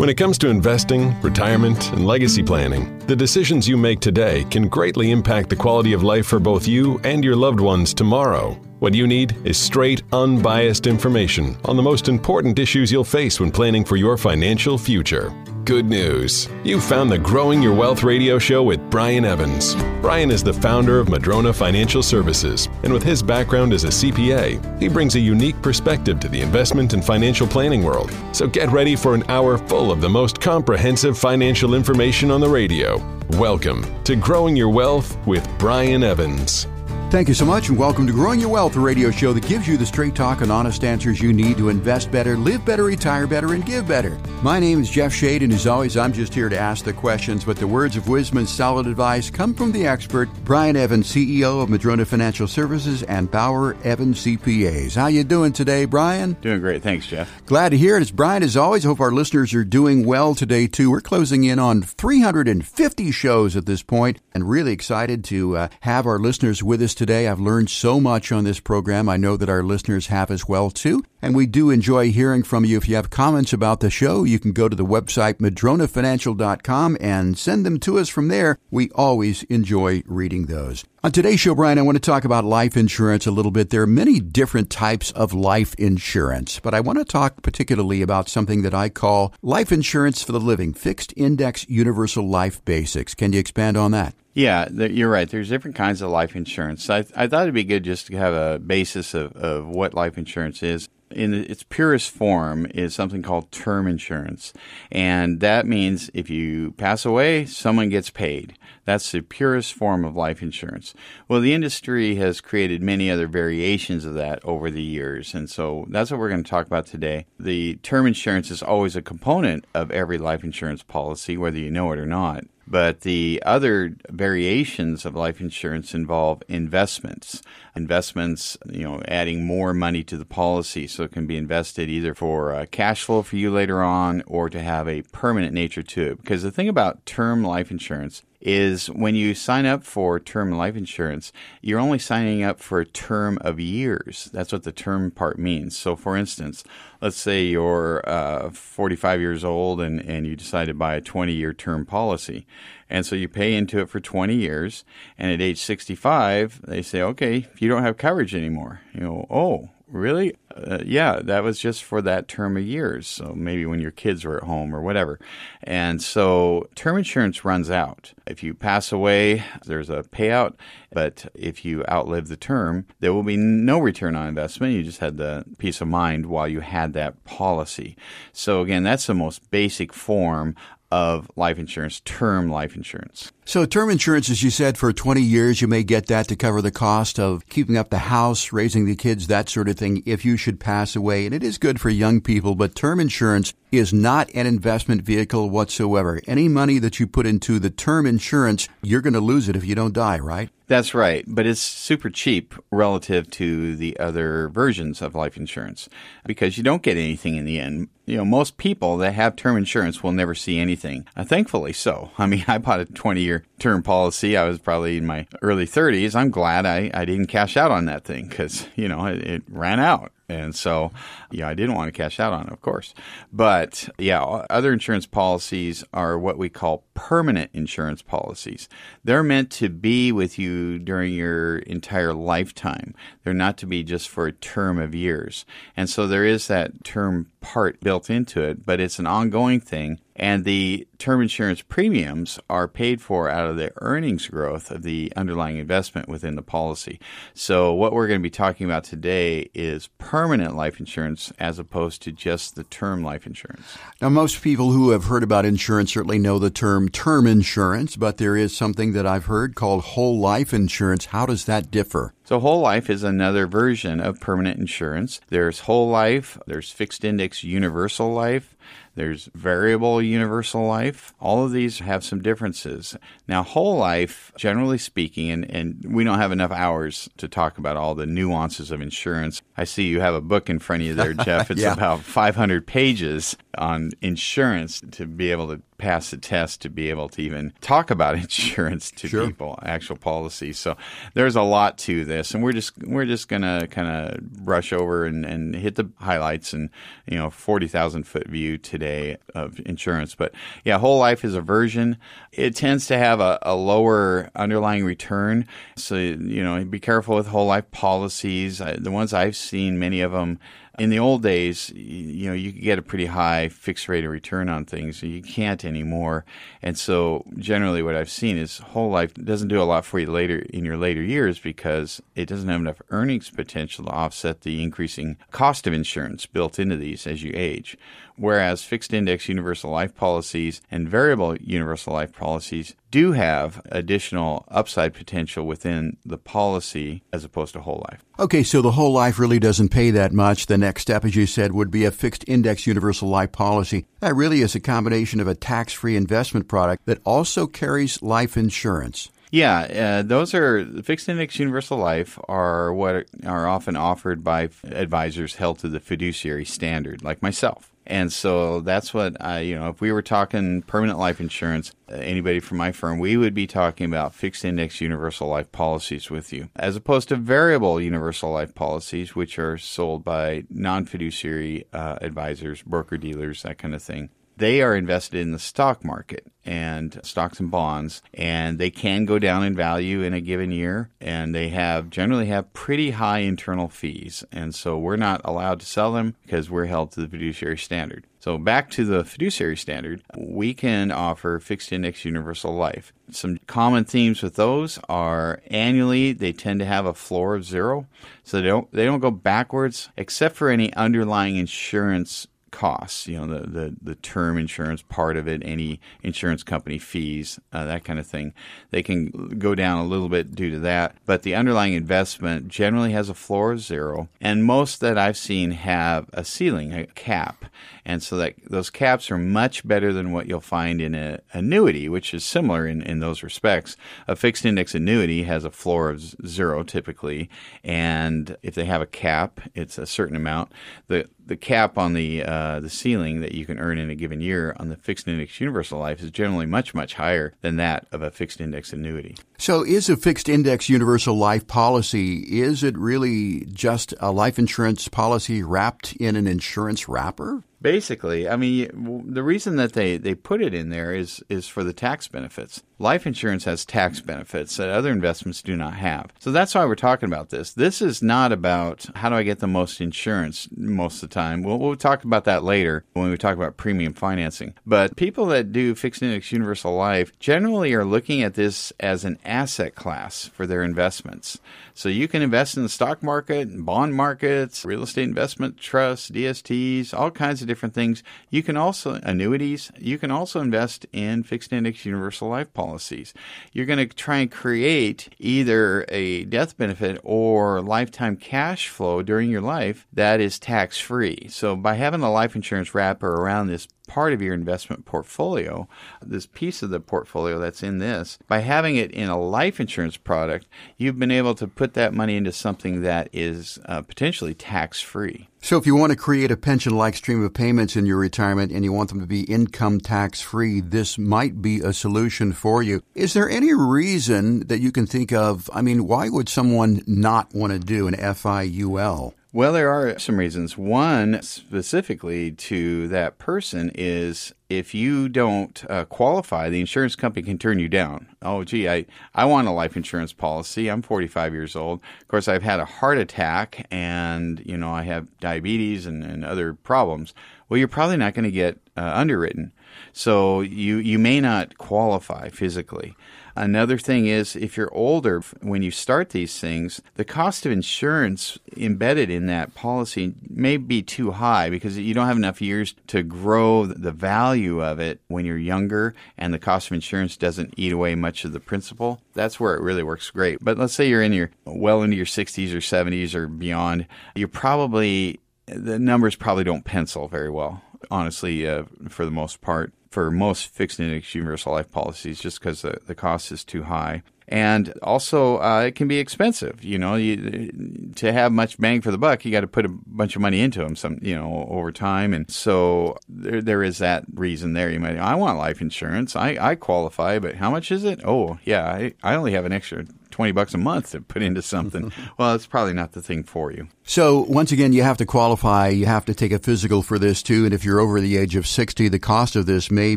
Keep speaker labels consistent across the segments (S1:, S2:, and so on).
S1: When it comes to investing, retirement, and legacy planning, the decisions you make today can greatly impact the quality of life for both you and your loved ones tomorrow. What you need is straight, unbiased information on the most important issues you'll face when planning for your financial future. Good news. You found the Growing Your Wealth radio show with Brian Evans. Brian is the founder of Madrona Financial Services, and with his background as a CPA, he brings a unique perspective to the investment and financial planning world. So get ready for an hour full of the most comprehensive financial information on the radio. Welcome to Growing Your Wealth with Brian Evans.
S2: Thank you so much, and welcome to Growing Your Wealth, a radio show that gives you the straight talk and honest answers you need to invest better, live better, retire better, and give better. My name is Jeff Shade, and as always, I'm just here to ask the questions, but the words of wisdom and solid advice come from the expert, Brian Evans, CEO of Madrona Financial Services and Bauer Evans CPAs. How you doing today, Brian?
S3: Doing great. Thanks, Jeff.
S2: Glad to hear it. As Brian, as always, hope our listeners are doing well today, too. We're closing in on 350 shows at this point, and really excited to uh, have our listeners with us today. I've learned so much on this program. I know that our listeners have as well too. And we do enjoy hearing from you. If you have comments about the show, you can go to the website madronafinancial.com and send them to us from there. We always enjoy reading those. On today's show, Brian, I want to talk about life insurance a little bit. There are many different types of life insurance, but I want to talk particularly about something that I call life insurance for the living, fixed index universal life basics. Can you expand on that?
S3: Yeah, you're right. There's different kinds of life insurance. I, I thought it'd be good just to have a basis of, of what life insurance is in its purest form is something called term insurance. And that means if you pass away, someone gets paid. That's the purest form of life insurance. Well, the industry has created many other variations of that over the years. And so that's what we're going to talk about today. The term insurance is always a component of every life insurance policy, whether you know it or not. But the other variations of life insurance involve investments. Investments, you know, adding more money to the policy so it can be invested either for uh, cash flow for you later on or to have a permanent nature to it. Because the thing about term life insurance is when you sign up for term life insurance, you're only signing up for a term of years. That's what the term part means. So, for instance, let's say you're uh, 45 years old and, and you decide to buy a 20 year term policy. And so you pay into it for 20 years. And at age 65, they say, okay, you don't have coverage anymore. You know, oh, Really? Uh, yeah, that was just for that term of years. So maybe when your kids were at home or whatever. And so term insurance runs out. If you pass away, there's a payout. But if you outlive the term, there will be no return on investment. You just had the peace of mind while you had that policy. So again, that's the most basic form of life insurance, term life insurance.
S2: So, term insurance, as you said, for 20 years, you may get that to cover the cost of keeping up the house, raising the kids, that sort of thing, if you should pass away. And it is good for young people, but term insurance is not an investment vehicle whatsoever. Any money that you put into the term insurance, you're going to lose it if you don't die, right?
S3: That's right, but it's super cheap relative to the other versions of life insurance because you don't get anything in the end. You know, most people that have term insurance will never see anything. Uh, thankfully so. I mean, I bought a 20 year term policy. I was probably in my early 30s. I'm glad I, I didn't cash out on that thing because, you know, it, it ran out. And so, yeah, I didn't want to cash out on it, of course. But yeah, other insurance policies are what we call permanent insurance policies. They're meant to be with you during your entire lifetime. They're not to be just for a term of years. And so there is that term part built into it, but it's an ongoing thing. And the term insurance premiums are paid for out of the earnings growth of the underlying investment within the policy. So, what we're going to be talking about today is permanent life insurance as opposed to just the term life insurance.
S2: Now, most people who have heard about insurance certainly know the term term insurance, but there is something that I've heard called whole life insurance. How does that differ?
S3: So, whole life is another version of permanent insurance. There's whole life, there's fixed index universal life, there's variable universal life. All of these have some differences. Now, whole life, generally speaking, and, and we don't have enough hours to talk about all the nuances of insurance. I see you have a book in front of you there, Jeff. It's
S2: yeah.
S3: about 500 pages on insurance to be able to pass the test to be able to even talk about insurance to
S2: Sure.
S3: people, actual policies. So there's a lot to this, and we're just we're just gonna kind of brush over and, and hit the highlights and you know forty thousand foot view today of insurance. But yeah, whole life is a version. It tends to have a, a lower underlying return, so you know be careful with whole life policies. I, the ones I've seen, many of them in the old days, you know, you could get a pretty high fixed rate of return on things. You can't anymore. And so generally what I've seen is whole life doesn't do a lot for you later in your later years because it doesn't have enough earnings potential to offset the increasing cost of insurance built into these as you age. Whereas fixed index universal life policies and variable universal life policies do have additional upside potential within the policy as opposed to whole life.
S2: Okay, so the whole life really doesn't pay that much. The next step, as you said, would be a fixed index universal life policy. That really is a combination of a tax free investment product that also carries life insurance.
S3: Yeah, uh, those are fixed index universal life are what are often offered by advisors held to the fiduciary standard, like myself. And so that's what I, you know, if we were talking permanent life insurance, uh, anybody from my firm, we would be talking about fixed index universal life policies with you, as opposed to variable universal life policies, which are sold by non fiduciary uh, advisors, broker dealers, that kind of thing they are invested in the stock market and stocks and bonds and they can go down in value in a given year and they have generally have pretty high internal fees. And so we're not allowed to sell them because we're held to the fiduciary standard. So back to the fiduciary standard we can offer fixed index universal life. Some common themes with those are annually they tend to have a floor of zero. So they don't they don't go backwards except for any underlying insurance costs, you know, the, the, the term insurance part of it, any insurance company fees, uh, that kind of thing. They can go down a little bit due to that, but the underlying investment generally has a floor of zero, and most that I've seen have a ceiling, a cap. And so that those caps are much better than what you'll find in an annuity, which is similar in, in those respects. A fixed index annuity has a floor of zero typically, and if they have a cap, it's a certain amount. The the cap on the uh, the ceiling that you can earn in a given year on the fixed index universal life is generally much much higher than that of a fixed index annuity.
S2: So is a fixed index universal life policy, is it really just a life insurance policy wrapped in an insurance wrapper?
S3: Basically, I mean, the reason that they, they put it in there is is for the tax benefits. Life insurance has tax benefits that other investments do not have. So that's why we're talking about this. This is not about how do I get the most insurance most of the time. We'll, we'll talk about that later when we talk about premium financing. But people that do fixed index universal life generally are looking at this as an asset class for their investments. So you can invest in the stock market, bond markets, real estate investment trusts, DSTs, all kinds of different things. You can also annuities. You can also invest in fixed index universal life policies. You're going to try and create either a death benefit or lifetime cash flow during your life that is tax free. So by having the life insurance wrapper around this part of your investment portfolio, this piece of the portfolio that's in this, by having it in a life insurance product, you've been able to put that money into something that is uh, potentially tax free.
S2: So if you want to create a pension like stream of payments in your retirement and you want them to be income tax free, this might be a solution for you. Is there any reason that you can think of? I mean, why would someone not want to do an FIUL?
S3: Well, there are some reasons. One specifically to that person is if you don't uh, qualify, the insurance company can turn you down. Oh, gee, I, I want a life insurance policy. I'm 45 years old. Of course, I've had a heart attack and, you know, I have diabetes and, and other problems. Well, you're probably not going to get uh, underwritten. So you, you may not qualify physically. Another thing is if you're older, when you start these things, the cost of insurance embedded in that policy may be too high because you don't have enough years to grow the value of it when you're younger and the cost of insurance doesn't eat away much of the principal. That's where it really works great. But let's say you're in your well into your 60s or 70s or beyond, you're probably the numbers probably don't pencil very well honestly, uh, for the most part, for most fixed index universal life policies, just because the, the cost is too high. And also, uh, it can be expensive. You know, you, to have much bang for the buck, you got to put a bunch of money into them, some you know, over time. And so there, there is that reason there. You might, I want life insurance. I, I qualify, but how much is it? Oh, yeah, I, I only have an extra 20 bucks a month to put into something. well, it's probably not the thing for you.
S2: So, once again, you have to qualify. You have to take a physical for this too. And if you're over the age of 60, the cost of this may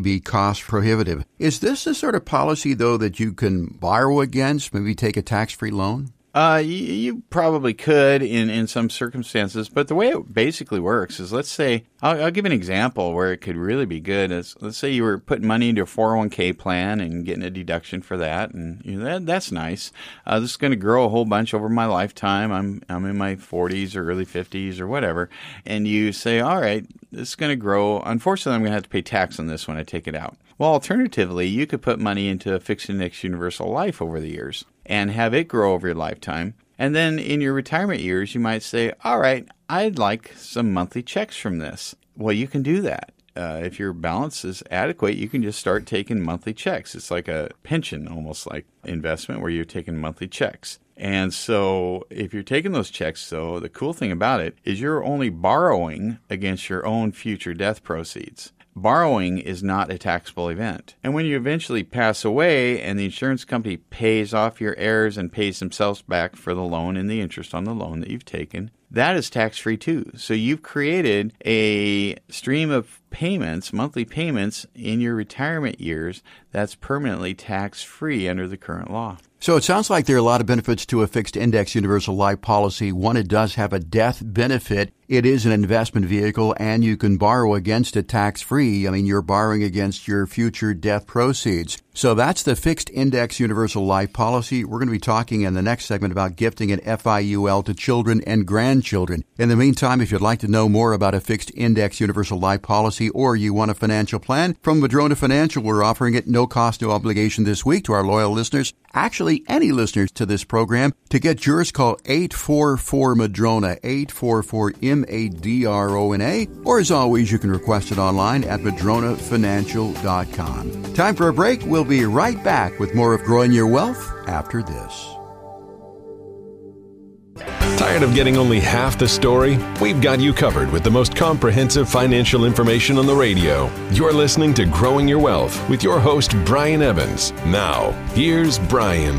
S2: be cost prohibitive. Is this the sort of policy, though, that you can borrow against? Maybe take a tax free loan?
S3: Uh, you, you, probably could in, in some circumstances, but the way it basically works is let's say, I'll, I'll give an example where it could really be good. Is let's say you were putting money into a 401k plan and getting a deduction for that, and you know, that, that's nice. Uh, this is going to grow a whole bunch over my lifetime. I'm, I'm in my 40s or early 50s or whatever. And you say, all right, this is going to grow. Unfortunately, I'm going to have to pay tax on this when I take it out. Well, alternatively, you could put money into a fixed index universal life over the years and have it grow over your lifetime. And then in your retirement years, you might say, all right, I'd like some monthly checks from this. Well, you can do that. Uh, if your balance is adequate, you can just start taking monthly checks. It's like a pension, almost like investment, where you're taking monthly checks. And so, if you're taking those checks, though, the cool thing about it is you're only borrowing against your own future death proceeds borrowing is not a taxable event. And when you eventually pass away and the insurance company pays off your heirs and pays themselves back for the loan and the interest on the loan that you've taken, that is tax free too. So you've created a stream of payments, monthly payments in your retirement years that's permanently tax free under the current law.
S2: So it sounds like there are a lot of benefits to a fixed index universal life policy. One, it does have a death benefit. It is an investment vehicle and you can borrow against it tax free. I mean, you're borrowing against your future death proceeds. So that's the fixed index universal life policy. We're going to be talking in the next segment about gifting an FIUL to children and grandchildren. In the meantime, if you'd like to know more about a fixed index universal life policy or you want a financial plan from Madrona Financial, we're offering it no cost, no obligation this week to our loyal listeners. Actually, any listeners to this program. To get yours, call 844 Madrona, 844 M A D R O N A, or as always, you can request it online at madronafinancial.com. Time for a break. We'll be right back with more of Growing Your Wealth after this.
S1: Tired of getting only half the story? We've got you covered with the most comprehensive financial information on the radio. You're listening to Growing Your Wealth with your host, Brian Evans. Now, here's Brian.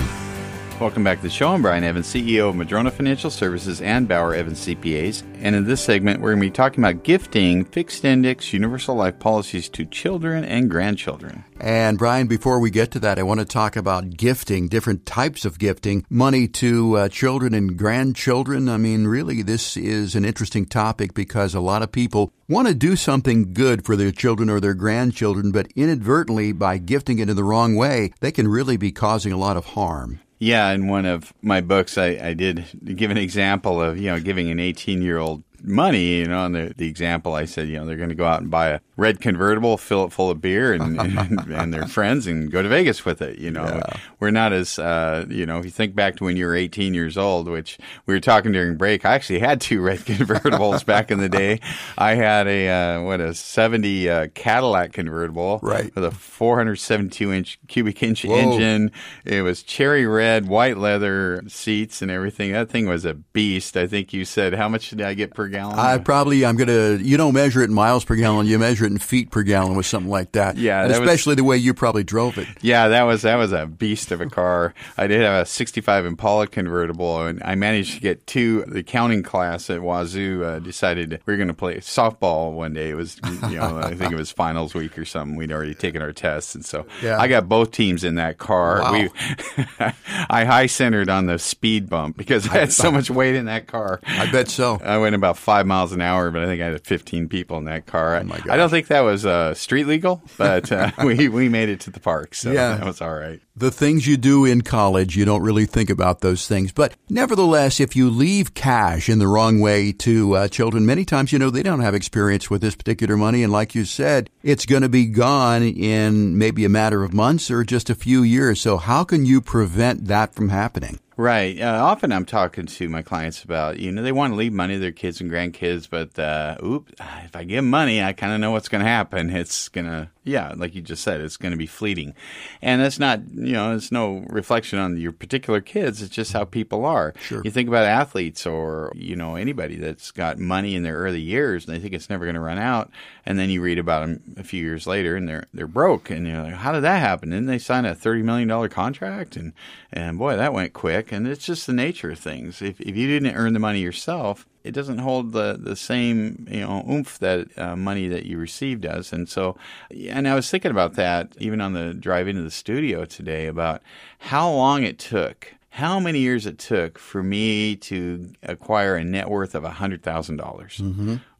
S3: Welcome back to the show. I'm Brian Evans, CEO of Madrona Financial Services and Bauer Evans CPAs. And in this segment, we're going to be talking about gifting fixed index universal life policies to children and grandchildren.
S2: And Brian, before we get to that, I want to talk about gifting, different types of gifting, money to uh, children and grandchildren. I mean, really, this is an interesting topic because a lot of people want to do something good for their children or their grandchildren, but inadvertently, by gifting it in the wrong way, they can really be causing a lot of harm.
S3: Yeah, in one of my books, I, I did give an example of you know giving an 18 year old money, you know, and the, the example I said, you know, they're going to go out and buy a red convertible, fill it full of beer and, and, and their friends and go to Vegas with it. You know, yeah. we're not as, uh, you know, if you think back to when you were 18 years old, which we were talking during break, I actually had two red convertibles back in the day. I had a, uh, what, a 70 uh, Cadillac convertible
S2: right.
S3: with a 472 inch cubic inch Whoa. engine. It was cherry red, white leather seats and everything. That thing was a beast. I think you said, how much did I get per gallon?
S2: I probably I'm gonna you don't measure it in miles per gallon, you measure it in feet per gallon with something like that.
S3: Yeah,
S2: that especially was, the way you probably drove it.
S3: Yeah, that was that was a beast of a car. I did have a '65 Impala convertible, and I managed to get two. The accounting class at Wazzu uh, decided we were going to play softball one day. It was you know I think it was finals week or something. We'd already taken our tests, and so yeah. I got both teams in that car.
S2: Wow. We,
S3: I high centered on the speed bump because I had so much weight in that car.
S2: I bet so.
S3: I went about five miles an hour, but I think I had 15 people in that car. Oh I don't think that was uh, street legal, but uh, we we made it to the park, so yeah. that was all right.
S2: The things you do in college, you don't really think about those things, but nevertheless, if you leave cash in the wrong way to uh, children, many times you know they don't have experience with this particular money, and like you said, it's going to be gone in maybe a matter of months or just a few years. So how can you prevent that from happening?
S3: Right. Uh, often I'm talking to my clients about, you know, they want to leave money to their kids and grandkids, but, uh, oop, if I give money, I kind of know what's going to happen. It's going to, yeah, like you just said, it's going to be fleeting. And that's not, you know, it's no reflection on your particular kids. It's just how people are.
S2: Sure.
S3: You think about athletes or, you know, anybody that's got money in their early years and they think it's never going to run out. And then you read about them a few years later and they're, they're broke. And you're like, how did that happen? Didn't they sign a $30 million contract? And, and boy, that went quick. And it's just the nature of things. If, if you didn't earn the money yourself, it doesn't hold the, the same you know oomph that uh, money that you receive does. And so, and I was thinking about that even on the drive into the studio today about how long it took, how many years it took for me to acquire a net worth of hundred thousand dollars.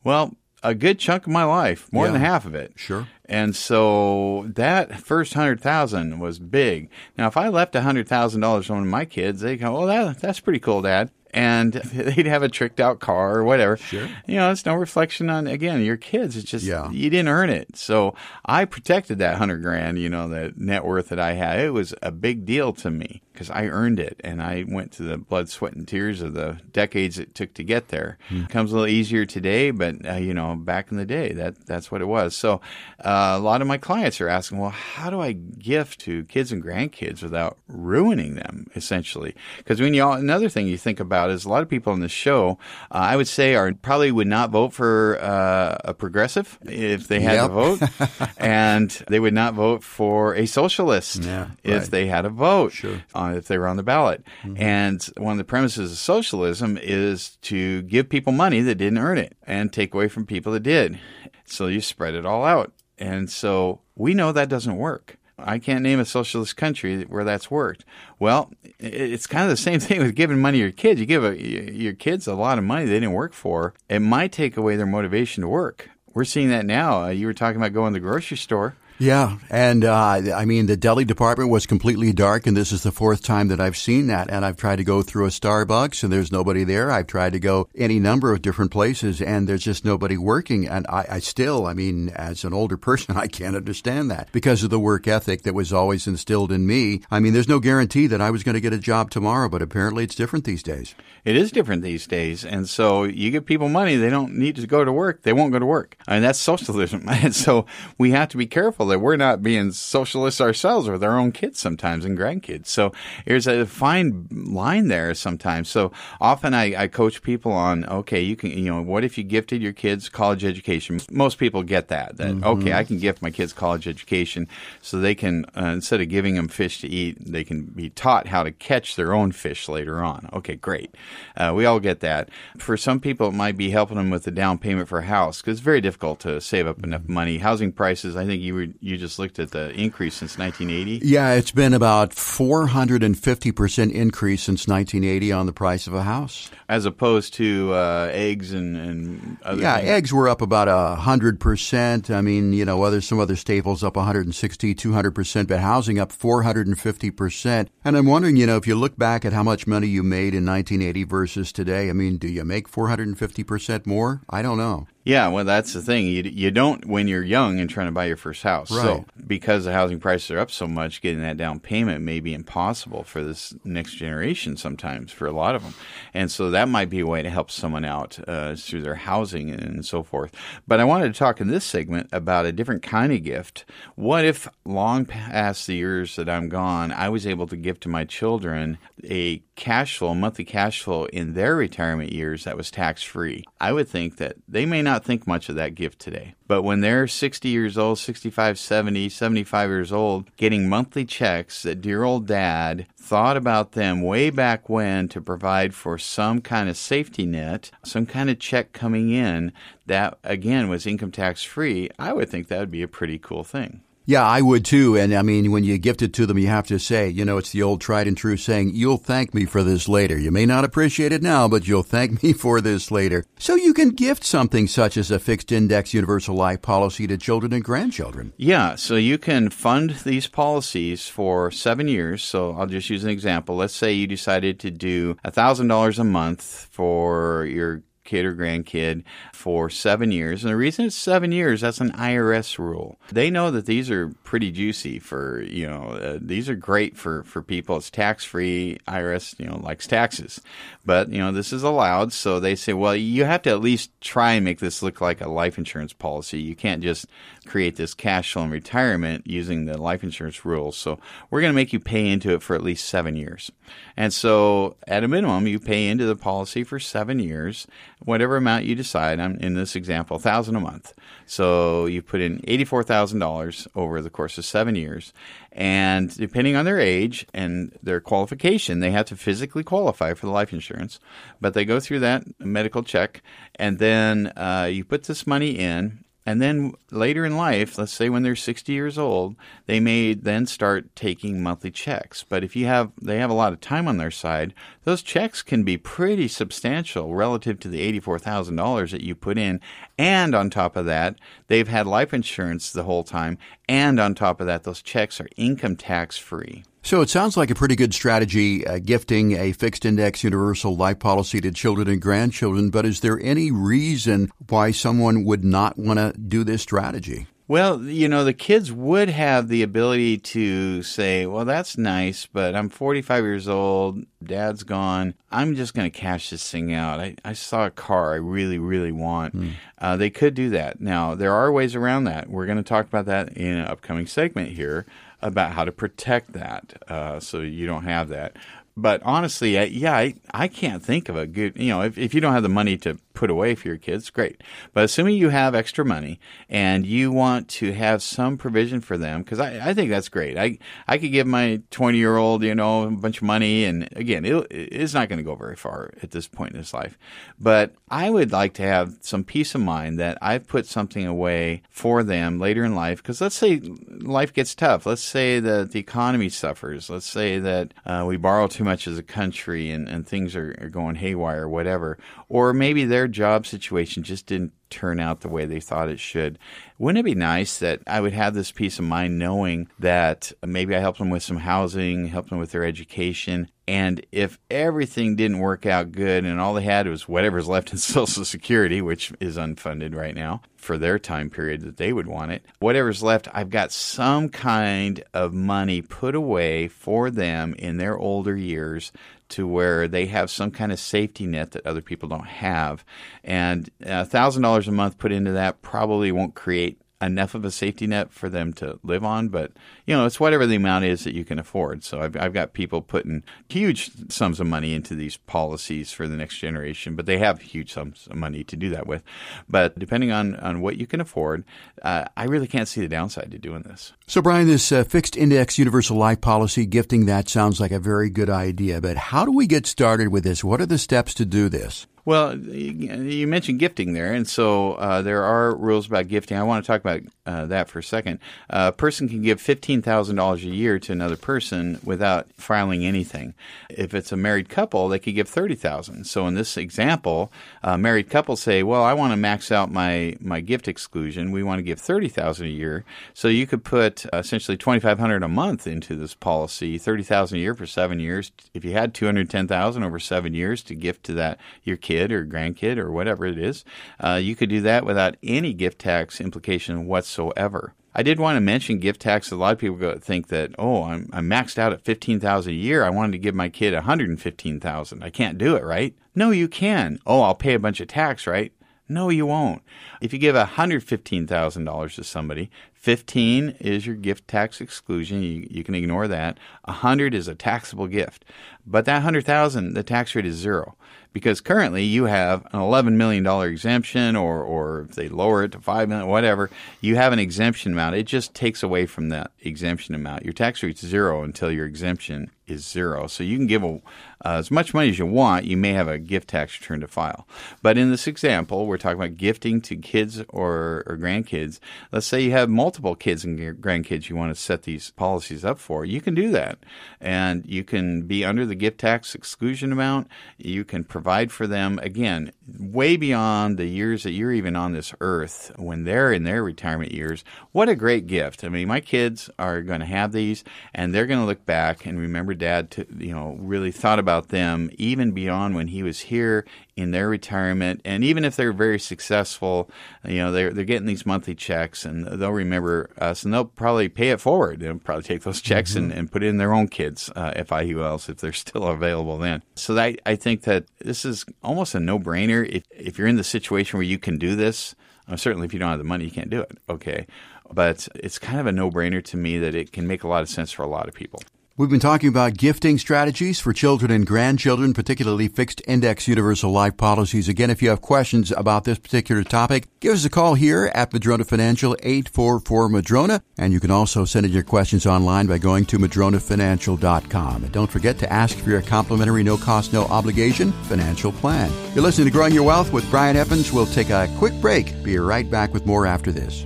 S3: Well, a good chunk of my life, more than half of it.
S2: Sure.
S3: And so that first hundred thousand was big. Now, if I left a hundred thousand dollars on one of my kids, they go, "Oh, that that's pretty cool, Dad." And they'd have a tricked out car or whatever.
S2: Sure.
S3: You know, it's no reflection on again your kids. It's just
S2: Yeah.
S3: you didn't earn it. So I protected that hundred grand. You know, the net worth that I had. It was a big deal to me because I earned it, and I went to the blood, sweat, and tears of the decades it took to get there. Comes a little easier today, but uh, you know, back in the day, that that's what it was. So uh, a lot of my clients are asking, well, how do I gift to kids and grandkids without ruining them? Essentially, because when you all, another thing you think about is a lot of people on the show, uh, I would say, are probably would not vote for uh, a progressive if they had
S2: Yep.
S3: to vote, and they would not vote for a socialist
S2: Yeah,
S3: if
S2: right.
S3: they had a vote
S2: Sure.
S3: uh, if they were on the ballot. And one of the premises of socialism is to give people money that didn't earn it and take away from people that did. So you spread it all out. And so we know that doesn't work. I can't name a socialist country where that's worked. Well, it's kind of the same thing with giving money to your kids. You give a, your kids a lot of money they didn't work for. It might take away their motivation to work. We're seeing that now. Uh, you were talking about going to the grocery store.
S2: Yeah, and uh, I mean the deli department was completely dark, and this is the fourth time that I've seen that. And I've tried to go through a Starbucks, and there's nobody there. I've tried to go any number of different places, and there's just nobody working. And I, I still, I mean, as an older person, I can't understand that because of the work ethic that was always instilled in me. I mean, there's no guarantee that I was going to get a job tomorrow, but apparently it's different these days.
S3: It is different these days. And so you give people money, they don't need to go to work. They won't go to work. I mean, that's socialism. And so we have to be careful that we're not being socialists ourselves with our own kids sometimes and grandkids. So there's a fine line there sometimes. So often I, I coach people on, okay, you can, you know, what if you gifted your kids college education? Most people get that, that, okay, I can gift my kids college education so they can, uh, instead of giving them fish to eat, they can be taught how to catch their own fish later on. Okay, great. Uh, we all get that. For some people, it might be helping them with the down payment for a house because it's very difficult to save up enough money. Housing prices, I think you were, you just looked at the increase since 1980.
S2: Yeah, it's been about 450% increase since 1980 on the price of a house.
S3: as opposed to uh, eggs and, and other
S2: Yeah,
S3: things.
S2: eggs were up about a hundred percent. I mean, you know, other some other staples up 160, 200 percent, but housing up 450 percent. And I'm wondering, you know, if you look back at how much money you made in 1980 versus today, I mean, do you make 450 percent more? I don't know.
S3: Yeah, well, that's the thing. You, you don't when you're young and trying to buy your first house.
S2: Right.
S3: So because the housing prices are up so much, getting that down payment may be impossible for this next generation sometimes for a lot of them. And so that might be a way to help someone out uh, through their housing and so forth. But I wanted to talk in this segment about a different kind of gift. What if long past the years that I'm gone, I was able to give to my children a cash flow, monthly cash flow in their retirement years that was tax free? I would think that they may not think much of that gift today. But when they're 60 years old, 65, 70, 75 years old, getting monthly checks that dear old dad thought about them way back when to provide for some kind of safety net, some kind of check coming in that again was income tax free, I would think that would be a pretty cool thing.
S2: Yeah, I would too. And I mean, when you gift it to them, you have to say, you know, it's the old tried and true saying, you'll thank me for this later. You may not appreciate it now, but you'll thank me for this later. So you can gift something such as a fixed index universal life policy to children and grandchildren.
S3: Yeah, so you can fund these policies for seven years. So I'll just use an example. Let's say you decided to do $1,000 a month for your kid or grandkid for seven years. And the reason it's seven years, that's an IRS rule. They know that these are pretty juicy for, you know, uh, these are great for, for people. It's tax free. IRS, you know, likes taxes. But, you know, this is allowed. So they say, well, you have to at least try and make this look like a life insurance policy. You can't just create this cash flow in retirement using the life insurance rules. So we're going to make you pay into it for at least seven years. And so at a minimum, you pay into the policy for seven years, whatever amount you decide. I'm in this example, thousand a month. So you put in eighty-four thousand dollars over the course of seven years, and depending on their age and their qualification, they have to physically qualify for the life insurance. But they go through that medical check, and then uh, you put this money in, and then later in life, let's say when they're 60 years old, they may then start taking monthly checks. But if you have they have a lot of time on their side, those checks can be pretty substantial relative to the $84,000 that you put in. And on top of that, they've had life insurance the whole time, and on top of that, those checks are income tax free.
S2: So it sounds like a pretty good strategy, uh, gifting a fixed index universal life policy to children and grandchildren. But is there any reason why someone would not want to do this strategy?
S3: Well, you know, the kids would have the ability to say, well, that's nice, but I'm 45 years old, dad's gone. I'm just going to cash this thing out. I, I saw a car I really, really want. Mm. Uh, they could do that. Now, there are ways around that. We're going to talk about that in an upcoming segment here about how to protect that uh, so you don't have that. But honestly, I, yeah, I, I can't think of a good, you know, if, if you don't have the money to put away for your kids, great. But assuming you have extra money and you want to have some provision for them, because I, I think that's great. I, I could give my 20 year old, you know, a bunch of money. And again, it, it's not going to go very far at this point in his life. But I would like to have some peace of mind that I've put something away for them later in life. Because let's say life gets tough. Let's say that the economy suffers. Let's say that uh, we borrow too much as a country and, and things are, are going haywire or whatever. Or maybe they're their job situation just didn't turn out the way they thought it should. Wouldn't it be nice that I would have this peace of mind knowing that maybe I helped them with some housing, helped them with their education, and if everything didn't work out good and all they had was whatever's left in Social Security, which is unfunded right now for their time period that they would want it, whatever's left, I've got some kind of money put away for them in their older years to where they have some kind of safety net that other people don't have. And uh, $1,000 a month put into that probably won't create enough of a safety net for them to live on, but you know, it's whatever the amount is that you can afford. So I've, I've got people putting huge sums of money into these policies for the next generation, but they have huge sums of money to do that with. But depending on, on what you can afford, uh, I really can't see the downside to doing this.
S2: So, Brian, this uh, fixed index universal life policy, gifting that sounds like a very good idea, but how do we get started with this? What are the steps to do this?
S3: Well, you mentioned gifting there, and so uh, there are rules about gifting. I want to talk about uh, that for a second. Uh, a person can give fifteen thousand dollars a year to another person without filing anything. If it's a married couple, they could give thirty thousand. So in this example, a married couples say, "Well, I want to max out my my gift exclusion. We want to give thirty thousand a year." So you could put essentially twenty five hundred a month into this policy, thirty thousand a year for seven years. If you had two hundred ten thousand over seven years to gift to that your kid kid or grandkid or whatever it is, uh, you could do that without any gift tax implication whatsoever. I did want to mention gift tax. A lot of people go, think that, oh, I'm, I'm maxed out at fifteen thousand a year. I wanted to give my kid one hundred and fifteen thousand. I can't do it, right? No, you can. Oh, I'll pay a bunch of tax, right? No, you won't. If you give $115,000 to somebody, 15 is your gift tax exclusion. You, you can ignore that. 100 is a taxable gift. But that 100,000, the tax rate is zero because currently you have an $11 million exemption or, or if they lower it to 5 million, whatever, you have an exemption amount. It just takes away from that exemption amount. Your tax rate's zero until your exemption is zero. So you can give a, uh, as much money as you want. You may have a gift tax return to file. But in this example, we're talking about gifting to kids or, or grandkids. Let's say you have multiple kids and grandkids you want to set these policies up for. You can do that. And you can be under the gift tax exclusion amount. You can provide for them again way beyond the years that you're even on this earth when they're in their retirement years what a great gift i mean my kids are going to have these and they're going to look back and remember dad to, you know, really thought about them even beyond when he was here in their retirement. And even if they're very successful, you know, they're, they're getting these monthly checks and they'll remember us and they'll probably pay it forward. They'll probably take those checks mm-hmm. and, and put it in their own kids' uh, FIULs if they're still available then. So that, I think that this is almost a no brainer. If, if you're in the situation where you can do this, uh, certainly if you don't have the money, you can't do it. Okay. But it's kind of a no brainer to me that it can make a lot of sense for a lot of people.
S2: We've been talking about gifting strategies for children and grandchildren, particularly fixed index universal life policies. Again, if you have questions about this particular topic, give us a call here at Madrona Financial 844 Madrona. And you can also send in your questions online by going to madronafinancial.com. And don't forget to ask for your complimentary no cost, no obligation financial plan. You're listening to Growing Your Wealth with Brian Evans. We'll take a quick break. Be right back with more after this.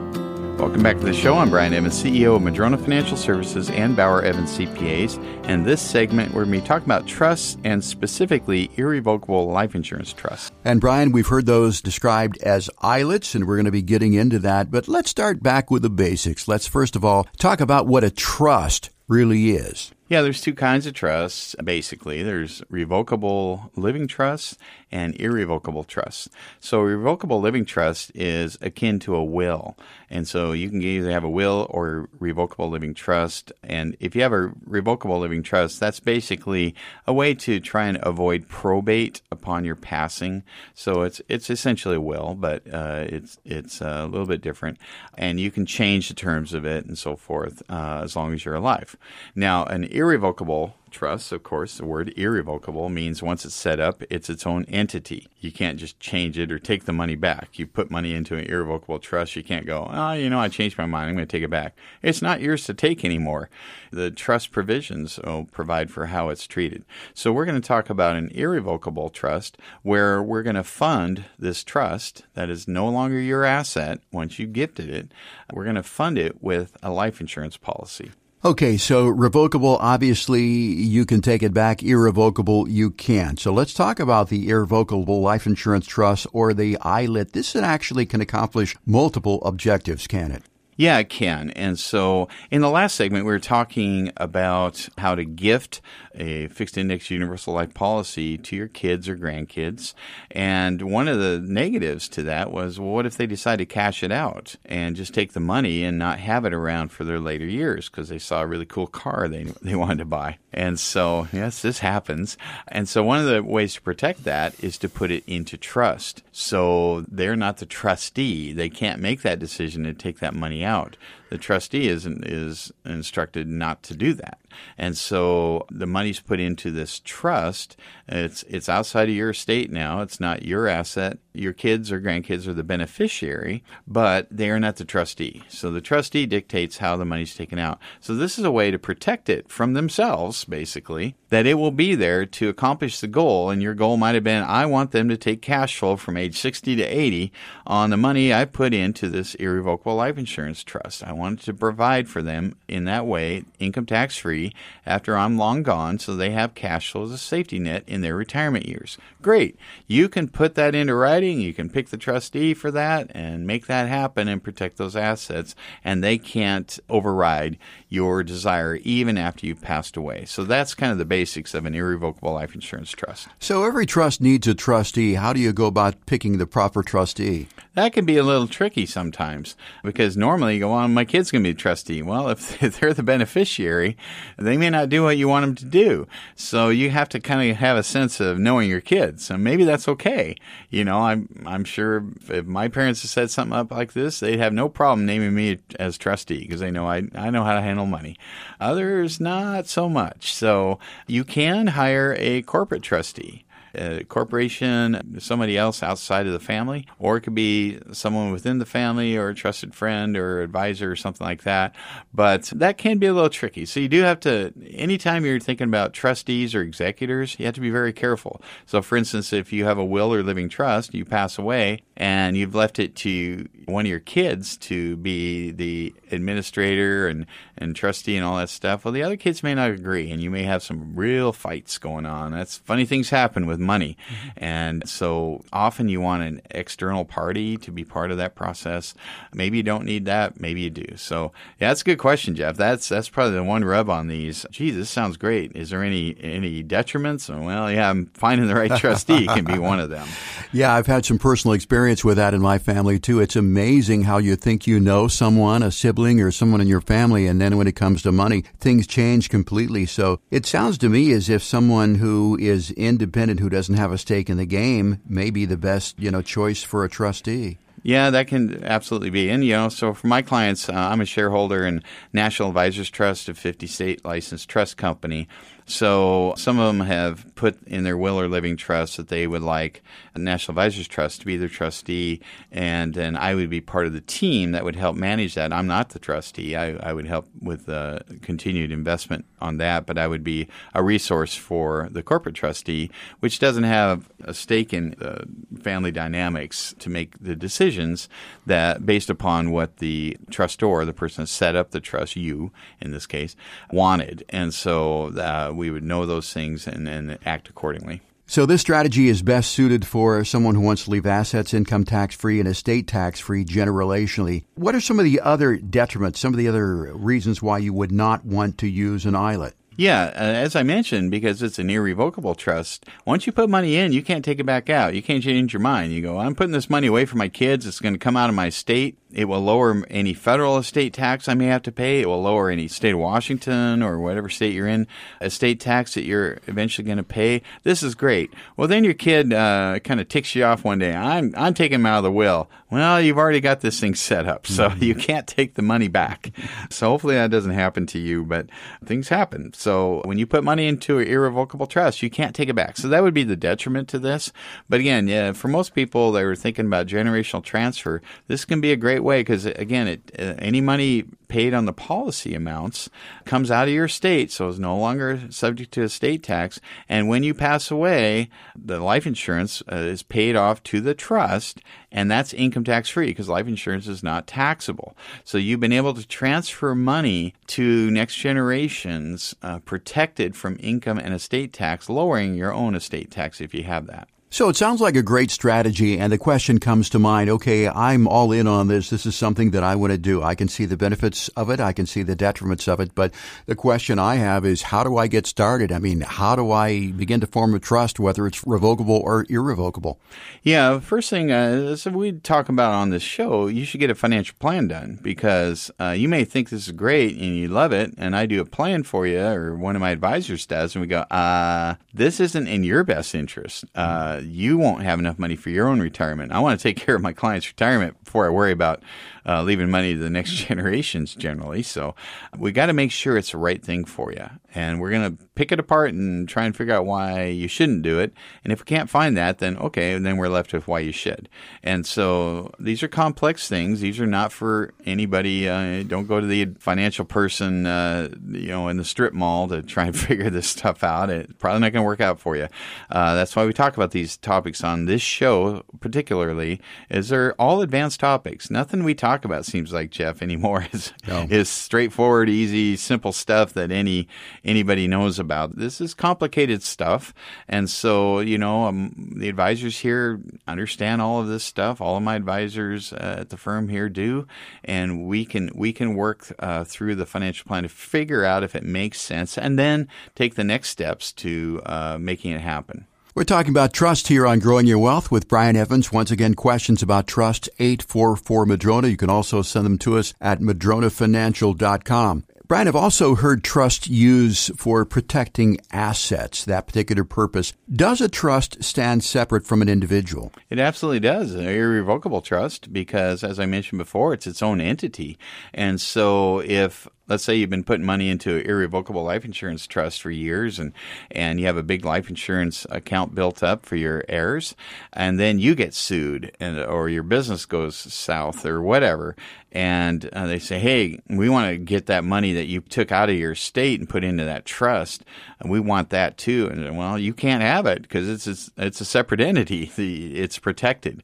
S3: Welcome back to the show. I'm Brian Evans, CEO of Madrona Financial Services and Bauer Evans CPAs. And this segment, we're going to be talking about trusts and specifically irrevocable life insurance trusts.
S2: And Brian, we've heard those described as ILITs, and we're going to be getting into that. But let's start back with the basics. Let's first of all talk about what a trust really is.
S3: Yeah, there's two kinds of trusts, basically. There's revocable living trusts and irrevocable trusts. So, revocable living trust is akin to a will. And so, you can either have a will or revocable living trust. And if you have a revocable living trust, that's basically a way to try and avoid probate upon your passing. So, it's it's essentially a will, but uh, it's it's a little bit different. And you can change the terms of it and so forth uh, as long as you're alive. Now, an irrevocable trust, of course, the word irrevocable means once it's set up, it's its own entity. You can't just change it or take the money back. You put money into an irrevocable trust, you can't go, oh, you know, I changed my mind, I'm going to take it back. It's not yours to take anymore. The trust provisions will provide for how it's treated. So we're going to talk about an irrevocable trust where we're going to fund this trust that is no longer your asset once you gifted it. We're going to fund it with a life insurance policy.
S2: Okay, so revocable, obviously you can take it back. Irrevocable, you can't. So let's talk about the irrevocable life insurance trust or the ILIT. This actually can accomplish multiple objectives, can it?
S3: Yeah, it can. And so in the last segment, we were talking about how to gift a fixed index universal life policy to your kids or grandkids. And one of the negatives to that was, well, what if they decide to cash it out and just take the money and not have it around for their later years because they saw a really cool car they, they wanted to buy? And so, yes, this happens. And so one of the ways to protect that is to put it into trust. So they're not the trustee. They can't make that decision to take that money out the trustee is is instructed not to do that. And so the money's put into this trust. It's it's outside of your estate now. It's not your asset. Your kids or grandkids are the beneficiary, but they are not the trustee. So the trustee dictates how the money's taken out. So this is a way to protect it from themselves, basically, that it will be there to accomplish the goal. And your goal might have been, I want them to take cash flow from age 60 to 80 on the money I put into this irrevocable life insurance trust. I wanted to provide for them in that way, income tax free, after I'm long gone, so they have cash flow as a safety net in their retirement years. Great. You can put that into writing. You can pick the trustee for that and make that happen and protect those assets, and they can't override your desire even after you've passed away. So that's kind of the basics of an irrevocable life insurance trust.
S2: So every trust needs a trustee. How do you go about picking the proper trustee?
S3: That can be a little tricky sometimes because normally you go well, my kid's going to be a trustee. Well, if they're the beneficiary, they may not do what you want them to do. So you have to kind of have a sense of knowing your kids. And maybe that's okay. You know, I'm, I'm sure if my parents had set something up like this, they'd have no problem naming me as trustee because they know I, I know how to handle money. Others, not so much. So you can hire a corporate trustee a corporation, somebody else outside of the family, or it could be someone within the family or a trusted friend or advisor or something like that. But that can be a little tricky. So you do have to, anytime you're thinking about trustees or executors, you have to be very careful. So, for instance, if you have a will or living trust, you pass away and you've left it to one of your kids to be the administrator and, and trustee and all that stuff, well, the other kids may not agree, and you may have some real fights going on. That's funny things happen with money. Mm-hmm. And so often you want an external party to be part of that process. Maybe you don't need that, maybe you do. So, yeah, that's a good question, Jeff. That's that's probably the one rub on these. Geez, this sounds great. Is there any any detriments? Well, yeah, I'm finding the right trustee can be one of them.
S2: Yeah, I've had some personal experience with that in my family too. It's amazing how you think you know someone, a sibling or someone in your family, and then when it comes to money, things change completely. So it sounds to me as if someone who is independent, who doesn't have a stake in the game, may be the best, you know, choice for a trustee.
S3: Yeah, that can absolutely be. And, you know, so for my clients, uh, I'm a shareholder in National Advisors Trust, a 50 state licensed trust company. So some of them have put in their will or living trust that they would like a National Advisors Trust to be their trustee, and then I would be part of the team that would help manage that. I'm not the trustee. I, I would help with uh, continued investment on that, but I would be a resource for the corporate trustee, which doesn't have a stake in the family dynamics to make the decisions that based upon what the trustor, the person that set up the trust, you in this case, wanted. And so uh, we would know those things and, and act accordingly.
S2: So, this strategy is best suited for someone who wants to leave assets income tax free and estate tax free generationally. What are some of the other detriments, some of the other reasons why you would not want to use an ILIT?
S3: Yeah, uh, as I mentioned, because it's an irrevocable trust, once you put money in, you can't take it back out. You can't change your mind. You go, I'm putting this money away for my kids. It's going to come out of my estate. It will lower any federal estate tax I may have to pay. It will lower any state of Washington or whatever state you're in estate tax that you're eventually going to pay. This is great. Well, then your kid uh, kind of ticks you off one day. I'm I'm taking him out of the will. Well, you've already got this thing set up, so mm-hmm. you can't take the money back. So hopefully that doesn't happen to you, but things happen. So when you put money into an irrevocable trust, you can't take it back. So that would be the detriment to this. But again, yeah, for most people that are thinking about generational transfer, this can be a great great way because again, it, uh, any money paid on the policy amounts comes out of your state, so it's no longer subject to estate tax. And when you pass away, the life insurance uh, is paid off to the trust, and that's income tax free because life insurance is not taxable. So you've been able to transfer money to next generations uh, protected from income and estate tax, lowering your own estate tax if you have that.
S2: So it sounds like a great strategy, and the question comes to mind okay, I'm all in on this. This is something that I want to do. I can see the benefits of it, I can see the detriments of it, but the question I have is how do I get started? I mean, how do I begin to form a trust, whether it's revocable or irrevocable?
S3: Yeah, first thing uh, we talk about on this show, you should get a financial plan done because uh, you may think this is great and you love it, and I do a plan for you, or one of my advisors does, and we go, uh, this isn't in your best interest. Uh, you won't have enough money for your own retirement. I want to take care of my client's retirement before I worry about uh, leaving money to the next generations generally. So we got to make sure it's the right thing for you. And we're going to pick it apart and try and figure out why you shouldn't do it. And if we can't find that, then okay, then we're left with why you should. And so these are complex things. These are not for anybody. Uh, don't go to the financial person, uh, you know, in the strip mall to try and figure this stuff out. It's probably not going to work out for you. Uh, that's why we talk about these topics on this show, particularly, is they're all advanced topics. Nothing we talk about seems like Jeff anymore is no. is straightforward, easy, simple stuff that any anybody knows about. This is complicated stuff, and so you know um, the advisors here understand all of this stuff. All of my advisors uh, at the firm here do, and we can we can work uh, through the financial plan to figure out if it makes sense, and then take the next steps to uh, making it happen.
S2: We're talking about trust here on Growing Your Wealth with Brian Evans. Once again, questions about trust, 844 Madrona. You can also send them to us at madronafinancial.com. Brian, I've also heard trust used for protecting assets, that particular purpose. Does a trust stand separate from an individual?
S3: It absolutely does. An irrevocable trust, because as I mentioned before, it's its own entity. And so if let's say you've been putting money into an irrevocable life insurance trust for years and, and you have a big life insurance account built up for your heirs, and then you get sued and, or your business goes south or whatever, and uh, they say, "Hey, we want to get that money that you took out of your state and put into that trust, and we want that too." And well, you can't have it because it's it's, it's a separate entity. It's protected,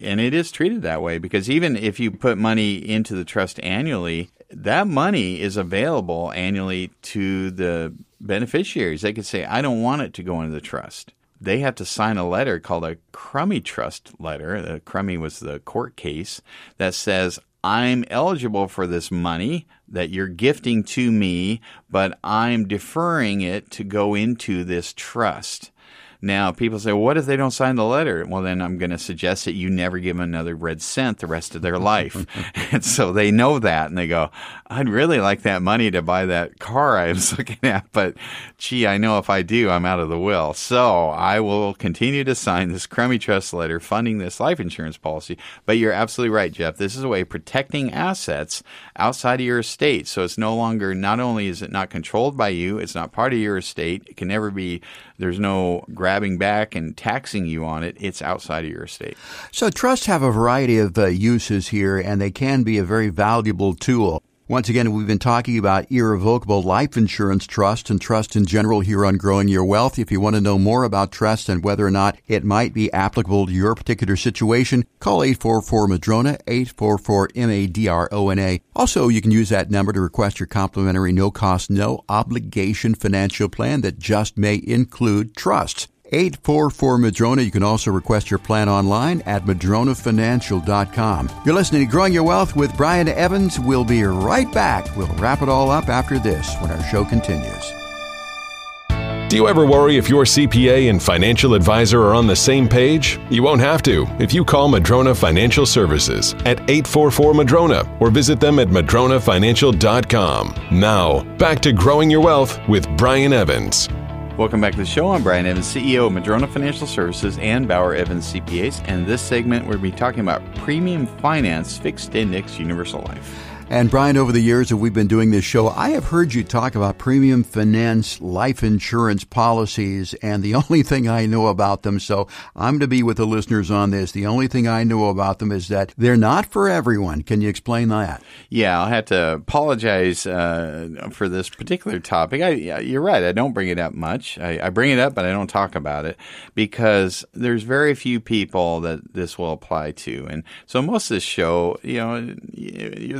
S3: and it is treated that way because even if you put money into the trust annually, that money is available annually to the beneficiaries. They could say, "I don't want it to go into the trust." they have to sign a letter called a Crummey trust letter. The Crummey was the court case that says, I'm eligible for this money that you're gifting to me, but I'm deferring it to go into this trust. Now, people say, well, what if they don't sign the letter? Well, then I'm going to suggest that you never give them another red cent the rest of their life. and so they know that and they go, I'd really like that money to buy that car I was looking at, but gee, I know if I do, I'm out of the will. So I will continue to sign this Crummey trust letter funding this life insurance policy. But you're absolutely right, Jeff. This is a way of protecting assets outside of your estate. So it's no longer, not only is it not controlled by you, it's not part of your estate, it can never be, there's no grabbing back and taxing you on it, it's outside of your estate.
S2: So trusts have a variety of uh, uses here, and they can be a very valuable tool. Once again, we've been talking about irrevocable life insurance trust and trust in general here on Growing Your Wealth. If you want to know more about trust and whether or not it might be applicable to your particular situation, call 844-MADRONA, 844-M-A-D-R-O-N-A. Also, you can use that number to request your complimentary no-cost, no-obligation financial plan that just may include trust. 844 Madrona. You can also request your plan online at madronafinancial.com. You're listening to Growing Your Wealth with Brian Evans. We'll be right back. We'll wrap it all up after this when our show continues.
S1: Do you ever worry if your CPA and financial advisor are on the same page? You won't have to if you call Madrona Financial Services at 844 Madrona or visit them at madronafinancial.com. Now, back to Growing Your Wealth with Brian Evans.
S3: Welcome back to the show. I'm Brian Evans, CEO of Madrona Financial Services and Bauer Evans CPAs. And this segment, we're going to be talking about premium finance fixed index universal life.
S2: And Brian, over the years that we've been doing this show, I have heard you talk about premium finance life insurance policies, and the only thing I know about them, so I'm to be with the listeners on this, the only thing I know about them is that they're not for everyone. Can you explain that?
S3: Yeah, I'll have to apologize uh, for this particular topic. I, you're right, I don't bring it up much. I, I bring it up, but I don't talk about it because there's very few people that this will apply to. And so most of this show, you know,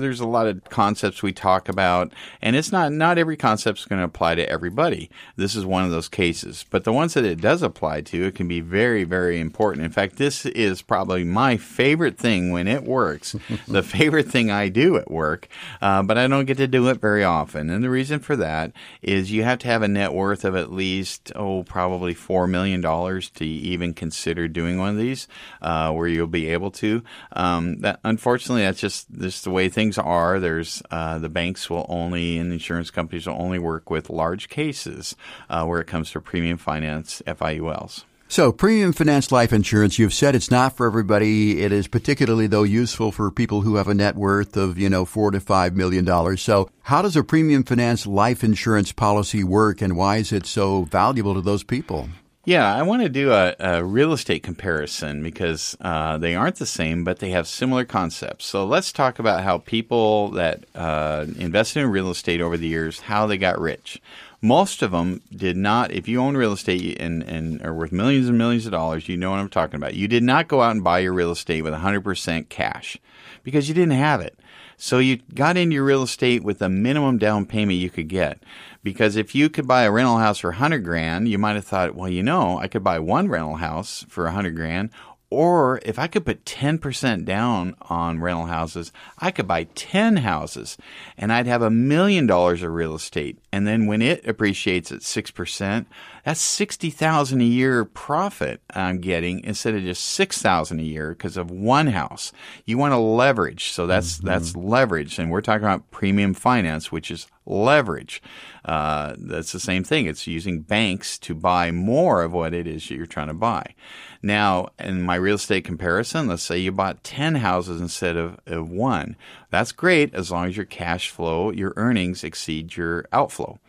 S3: there's a lot lot of concepts we talk about, and it's not not every concept is going to apply to everybody. This is one of those cases, but the ones that it does apply to, it can be very very important. In fact, this is probably my favorite thing when it works. the favorite thing I do at work, uh, but I don't get to do it very often. And the reason for that is you have to have a net worth of at least oh probably four million dollars to even consider doing one of these, uh, where you'll be able to. Um, that unfortunately that's just just the way things are are. There's uh, the banks will only and insurance companies will only work with large cases uh, where it comes to premium finance FIULs.
S2: So, premium finance life insurance, you've said it's not for everybody. It is particularly, though, useful for people who have a net worth of, you know, four to five million dollars. So, how does a premium finance life insurance policy work and why is it so valuable to those people?
S3: Yeah, I want to do a, a real estate comparison because uh, they aren't the same, but they have similar concepts. So let's talk about how people that uh, invested in real estate over the years, how they got rich. Most of them did not. If you own real estate and, and are worth millions and millions of dollars, you know what I'm talking about. You did not go out and buy your real estate with 100% cash because you didn't have it. So you got into your real estate with the minimum down payment you could get. Because if you could buy a rental house for 100 grand, you might have thought, well, you know, I could buy one rental house for 100 grand. Or if I could put 10% down on rental houses, I could buy 10 houses and I'd have a million dollars of real estate. And then when it appreciates at 6%, That's 60,000 a year profit I'm getting instead of just 6,000 a year because of one house. You want to leverage. So that's mm-hmm. that's leverage and we're talking about premium finance which is leverage. Uh, that's the same thing. It's using banks to buy more of what it is you're trying to buy. Now, in my real estate comparison, let's say you bought 10 houses instead of, of one. That's great as long as your cash flow, your earnings exceed your outflow.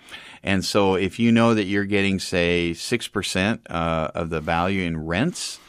S3: And so if you know that you're getting, say, 6% uh, of the value in rents,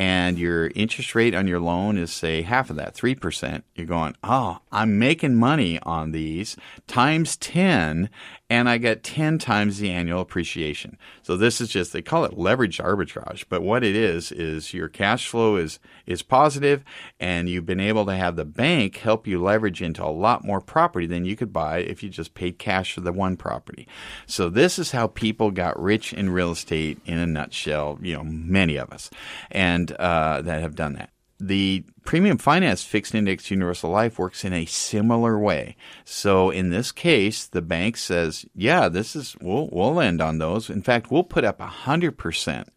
S3: and your interest rate on your loan is say half of that, 3%, you're going, "Oh, I'm making money on these times 10 and I get 10 times the annual appreciation. So this is just they call it leverage arbitrage, but what it is is your cash flow is is positive and you've been able to have the bank help you leverage into a lot more property than you could buy if you just paid cash for the one property. So this is how people got rich in real estate in a nutshell, you know, many of us and uh, that have done that the premium finance fixed index universal life works in a similar way. So in this case, the bank says, yeah, this is, we'll, we'll lend on those. In fact, we'll put up 100%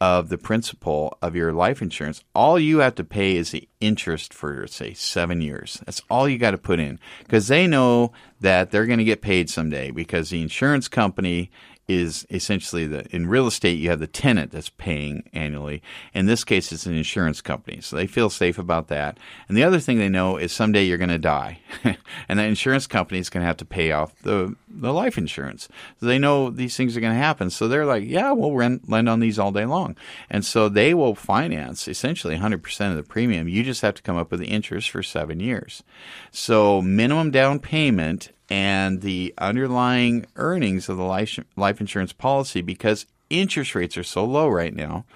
S3: of the principal of your life insurance. All you have to pay is the interest for, say, seven years. That's all you got to put in because they know that they're going to get paid someday because the insurance company is essentially the in real estate you have the tenant that's paying annually. In this case, it's an insurance company, so they feel safe about that. And the other thing they know is someday you're going to die, and the insurance company is going to have to pay off the the life insurance. So they know these things are going to happen. So they're like, yeah, we'll rent, lend on these all day long, and so they will finance essentially 100% of the premium. You just have to come up with the interest for seven years. So minimum down payment and the underlying earnings of the life, life insurance policy because interest rates are so low right now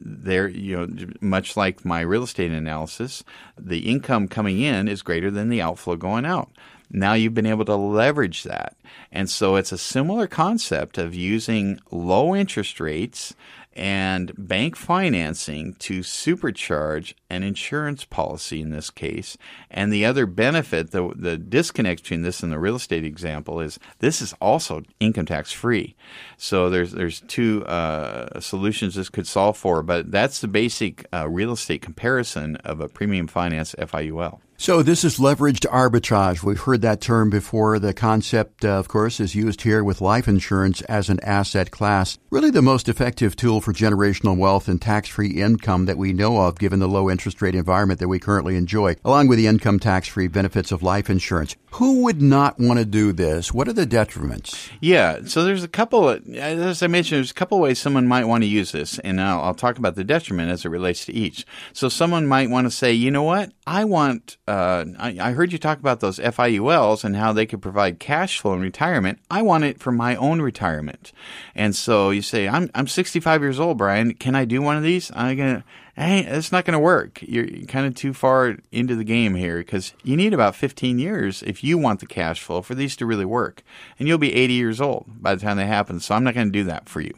S3: they're you know much like my real estate analysis the income coming in is greater than the outflow going out. Now you've been able to leverage that. And so it's a similar concept of using low interest rates and bank financing to supercharge an insurance policy in this case. And the other benefit, the, the disconnect between this and the real estate example is this is also income tax free. So there's there's two uh, solutions this could solve for, but that's the basic uh, real estate comparison of a premium finance FIUL.
S2: So this is leveraged arbitrage. We've heard that term before. The concept, uh, of course, is used here with life insurance as an asset class. Really the most effective tool for generational wealth and tax-free income that we know of given the low interest rate environment that we currently enjoy, along with the income tax-free benefits of life insurance. Who would not want to do this? What are the detriments?
S3: Yeah, so there's a couple, as I mentioned, there's a couple ways someone might want to use this, and I'll, I'll talk about the detriment as it relates to each. So someone might want to say, you know what, I want uh, I, I, heard you talk about those FIULs and how they could provide cash flow in retirement. I want it for my own retirement. And so you say, I'm, I'm 65 years old, Brian. Can I do one of these? I'm going to, hey, it's not going to work. You're kind of too far into the game here because you need about 15 years if you want the cash flow for these to really work. And you'll be 80 years old by the time they happen. So I'm not going to do that for you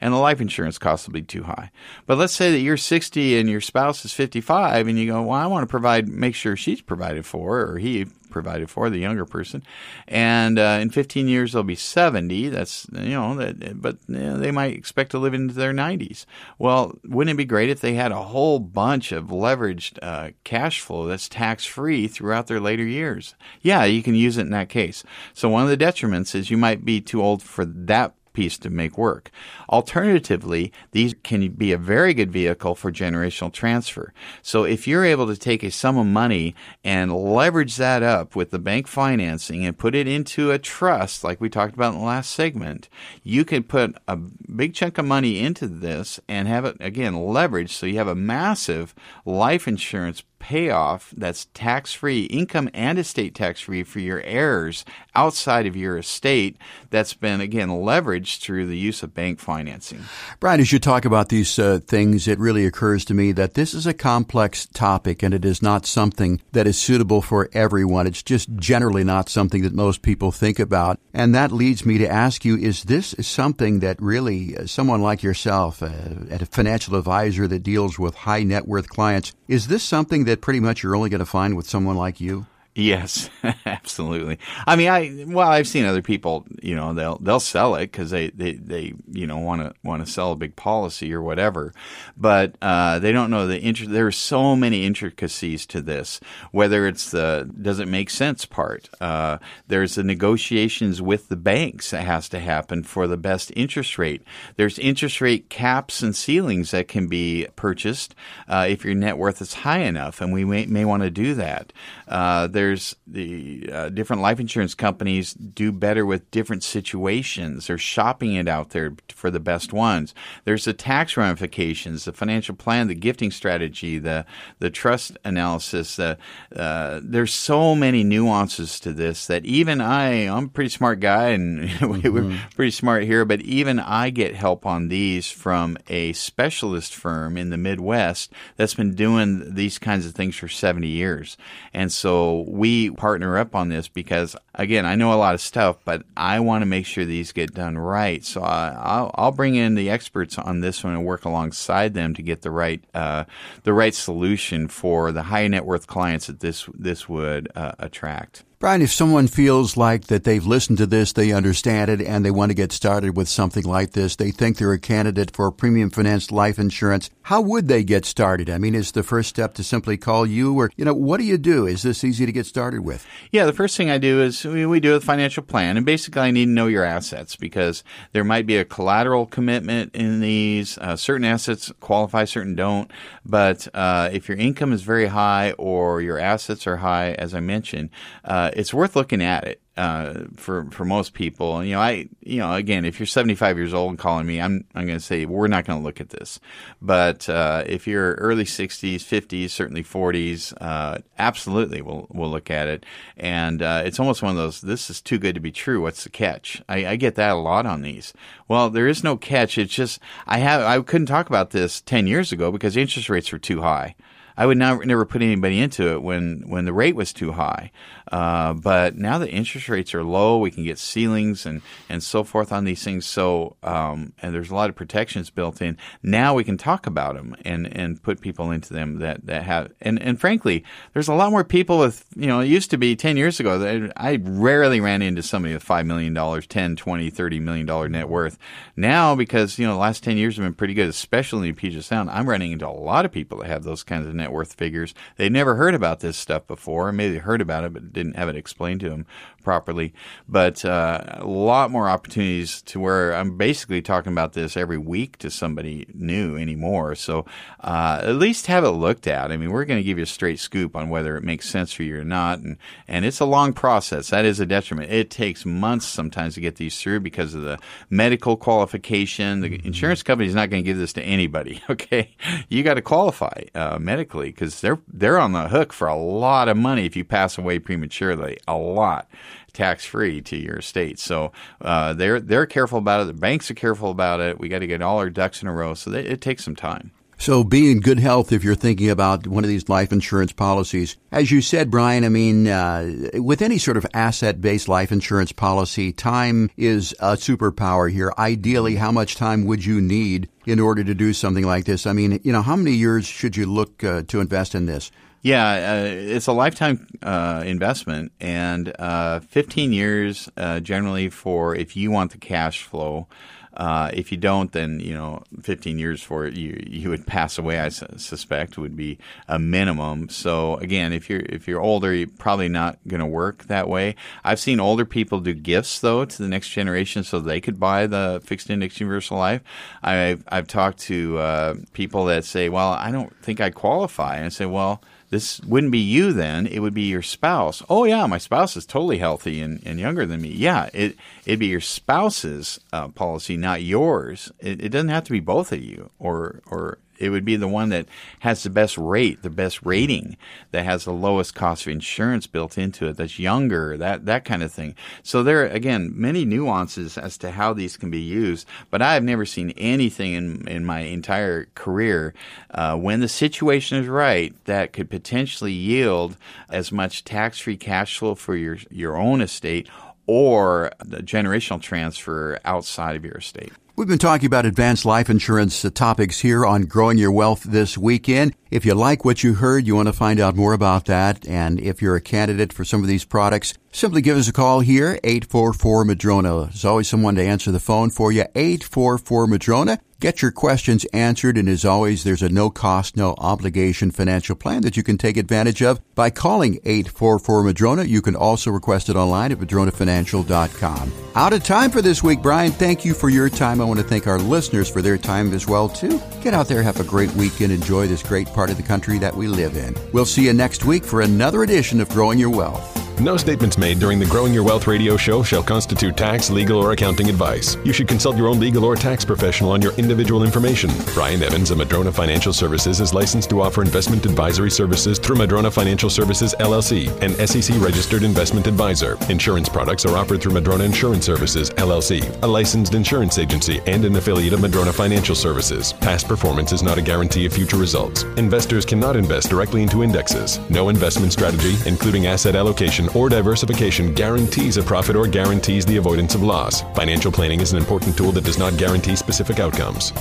S3: and the life insurance costs will be too high. But let's say that you're 60 and your spouse is 55 and you go, well, I want to provide, make sure she's provided for or he provided for the younger person. And uh, in 15 years, they'll be 70. That's, you know, that, but you know, they might expect to live into their 90s. Well, wouldn't it be great if they had a whole bunch of leveraged uh, cash flow that's tax free throughout their later years? Yeah, you can use it in that case. So one of the detriments is you might be too old for that piece to make work. Alternatively, these can be a very good vehicle for generational transfer. So if you're able to take a sum of money and leverage that up with the bank financing and put it into a trust, like we talked about in the last segment, you can put a big chunk of money into this and have it, again, leveraged so you have a massive life insurance payoff that's tax free, income and estate tax free for your heirs outside of your estate that's been, again, leveraged through the use of bank financing.
S2: Brian, as you talk about these uh, things, it really occurs to me that this is a complex topic and it is not something that is suitable for everyone. It's just generally not something that most people think about. And that leads me to ask you, is this something that really uh, someone like yourself, uh, a financial advisor that deals with high net worth clients, is this something that pretty much you're only going to find with someone like you?
S3: Yes, absolutely. I mean, I well, I've seen other people. You know, they'll they'll sell it because they, they they you know want to want to sell a big policy or whatever, but uh, they don't know the inter- There are so many intricacies to this. Whether it's the does it make sense part. Uh, there's the negotiations with the banks that has to happen for the best interest rate. There's interest rate caps and ceilings that can be purchased uh, if your net worth is high enough, and we may, may want to do that. Uh, there's the uh, different life insurance companies do better with different situations. They're shopping it out there for the best ones. There's the tax ramifications, the financial plan, the gifting strategy, the the trust analysis. Uh, uh, there's so many nuances to this that even I, I'm a pretty smart guy, and mm-hmm. we're pretty smart here, but even I get help on these from a specialist firm in the Midwest that's been doing these kinds of things for 70 years, and so we partner up on this because, again, I know a lot of stuff, but I want to make sure these get done right. So I, will I'll bring in the experts on this one and work alongside them to get the right uh, the right solution for the high net worth clients that this this would uh, attract.
S2: Brian, if someone feels like that they've listened to this, they understand it, and they want to get started with something like this, they think they're a candidate for premium financed life insurance, how would they get started? I mean, is the first step to simply call you, or, you know, what do you do? Is this easy to get started with?
S3: Yeah, the first thing I do is we, we do a financial plan, and basically I need to know your assets because there might be a collateral commitment in these. Uh, certain assets qualify, certain don't. But uh, if your income is very high or your assets are high, as I mentioned, uh, it's worth looking at it uh, for for most people. You know, I you know again, if you're 75 years old and calling me, I'm I'm going to say we're not going to look at this. But uh, if you're early 60s, 50s, certainly 40s, uh, absolutely we'll we'll look at it. And uh, it's almost one of those. This is too good to be true. What's the catch? I, I get that a lot on these. Well, there is no catch. It's just I have I couldn't talk about this 10 years ago because interest rates were too high. I would never, never put anybody into it when, when the rate was too high. Uh, but now the interest rates are low, we can get ceilings and, and so forth on these things. So, um, and there's a lot of protections built in. Now we can talk about them and, and put people into them that, that have, and, and frankly, there's a lot more people with, you know, it used to be 10 years ago that I rarely ran into somebody with $5 million, 10, 20, 30 million dollar net worth. Now, because, you know, the last 10 years have been pretty good, especially in Puget Sound, I'm running into a lot of people that have those kinds of net worth figures. They'd never heard about this stuff before. Maybe they heard about it, but didn't have it explained to them properly. But uh, a lot more opportunities to where I'm basically talking about this every week to somebody new anymore. So uh, at least have it looked at. I mean, we're going to give you a straight scoop on whether it makes sense for you or not. And, and it's a long process. That is a detriment. It takes months sometimes to get these through because of the medical qualification. The insurance company is not going to give this to anybody. Okay. You got to qualify uh, medically because they're, they're on the hook for a lot of money if you pass away prematurely. A lot tax free to your estate. So uh, they're they're careful about it. The banks are careful about it. We got to get all our ducks in a row. So they, it takes some time.
S2: So be in good health if you're thinking about one of these life insurance policies. As you said, Brian, I mean, uh, with any sort of asset-based life insurance policy, time is a superpower here. Ideally, how much time would you need in order to do something like this? I mean, you know, how many years should you look uh, to invest in this?
S3: Yeah, uh, it's a lifetime uh, investment, and uh, 15 years uh, generally for if you want the cash flow. Uh, if you don't, then you know, 15 years for it, you you would pass away. I su- suspect would be a minimum. So again, if you're if you're older, you're probably not going to work that way. I've seen older people do gifts though to the next generation, so they could buy the fixed index universal life. I've I've talked to uh, people that say, "Well, I don't think I qualify," and I say, "Well." This wouldn't be you then it would be your spouse. Oh yeah my spouse is totally healthy and, and younger than me. Yeah it, it'd be your spouse's uh, policy not yours. It, it doesn't have to be both of you or or it would be the one that has the best rate, the best rating, that has the lowest cost of insurance built into it, that's younger, that, that kind of thing. So there are, again, many nuances as to how these can be used, but I have never seen anything in, in my entire career uh, when the situation is right that could potentially yield as much tax-free cash flow for your, your own estate or the generational transfer outside of your estate.
S2: We've been talking about advanced life insurance topics here on Growing Your Wealth this weekend. If you like what you heard, you want to find out more about that, and if you're a candidate for some of these products, simply give us a call here, 844 Madrona. There's always someone to answer the phone for you, 844 Madrona. Get your questions answered, and as always, there's a no cost, no obligation financial plan that you can take advantage of by calling 844 Madrona. You can also request it online at madronafinancial.com. Out of time for this week, Brian. Thank you for your time. I want to thank our listeners for their time as well, too. Get out there, have a great weekend, enjoy this great part of the country that we live in. We'll see you next week for another edition of Growing Your Wealth.
S1: No statements made during the Growing Your Wealth radio show shall constitute tax, legal, or accounting advice. You should consult your own legal or tax professional on your individual information. Brian Evans of Madrona Financial Services is licensed to offer investment advisory services through Madrona Financial Services LLC, an SEC registered investment advisor. Insurance products are offered through Madrona Insurance Services LLC, a licensed insurance agency and an affiliate of Madrona Financial Services. Past performance is not a guarantee of future results. Investors cannot invest directly into indexes. No investment strategy, including asset allocation or diversification guarantees a profit or guarantees the avoidance of loss. Financial planning is an important tool that does not guarantee specific outcomes.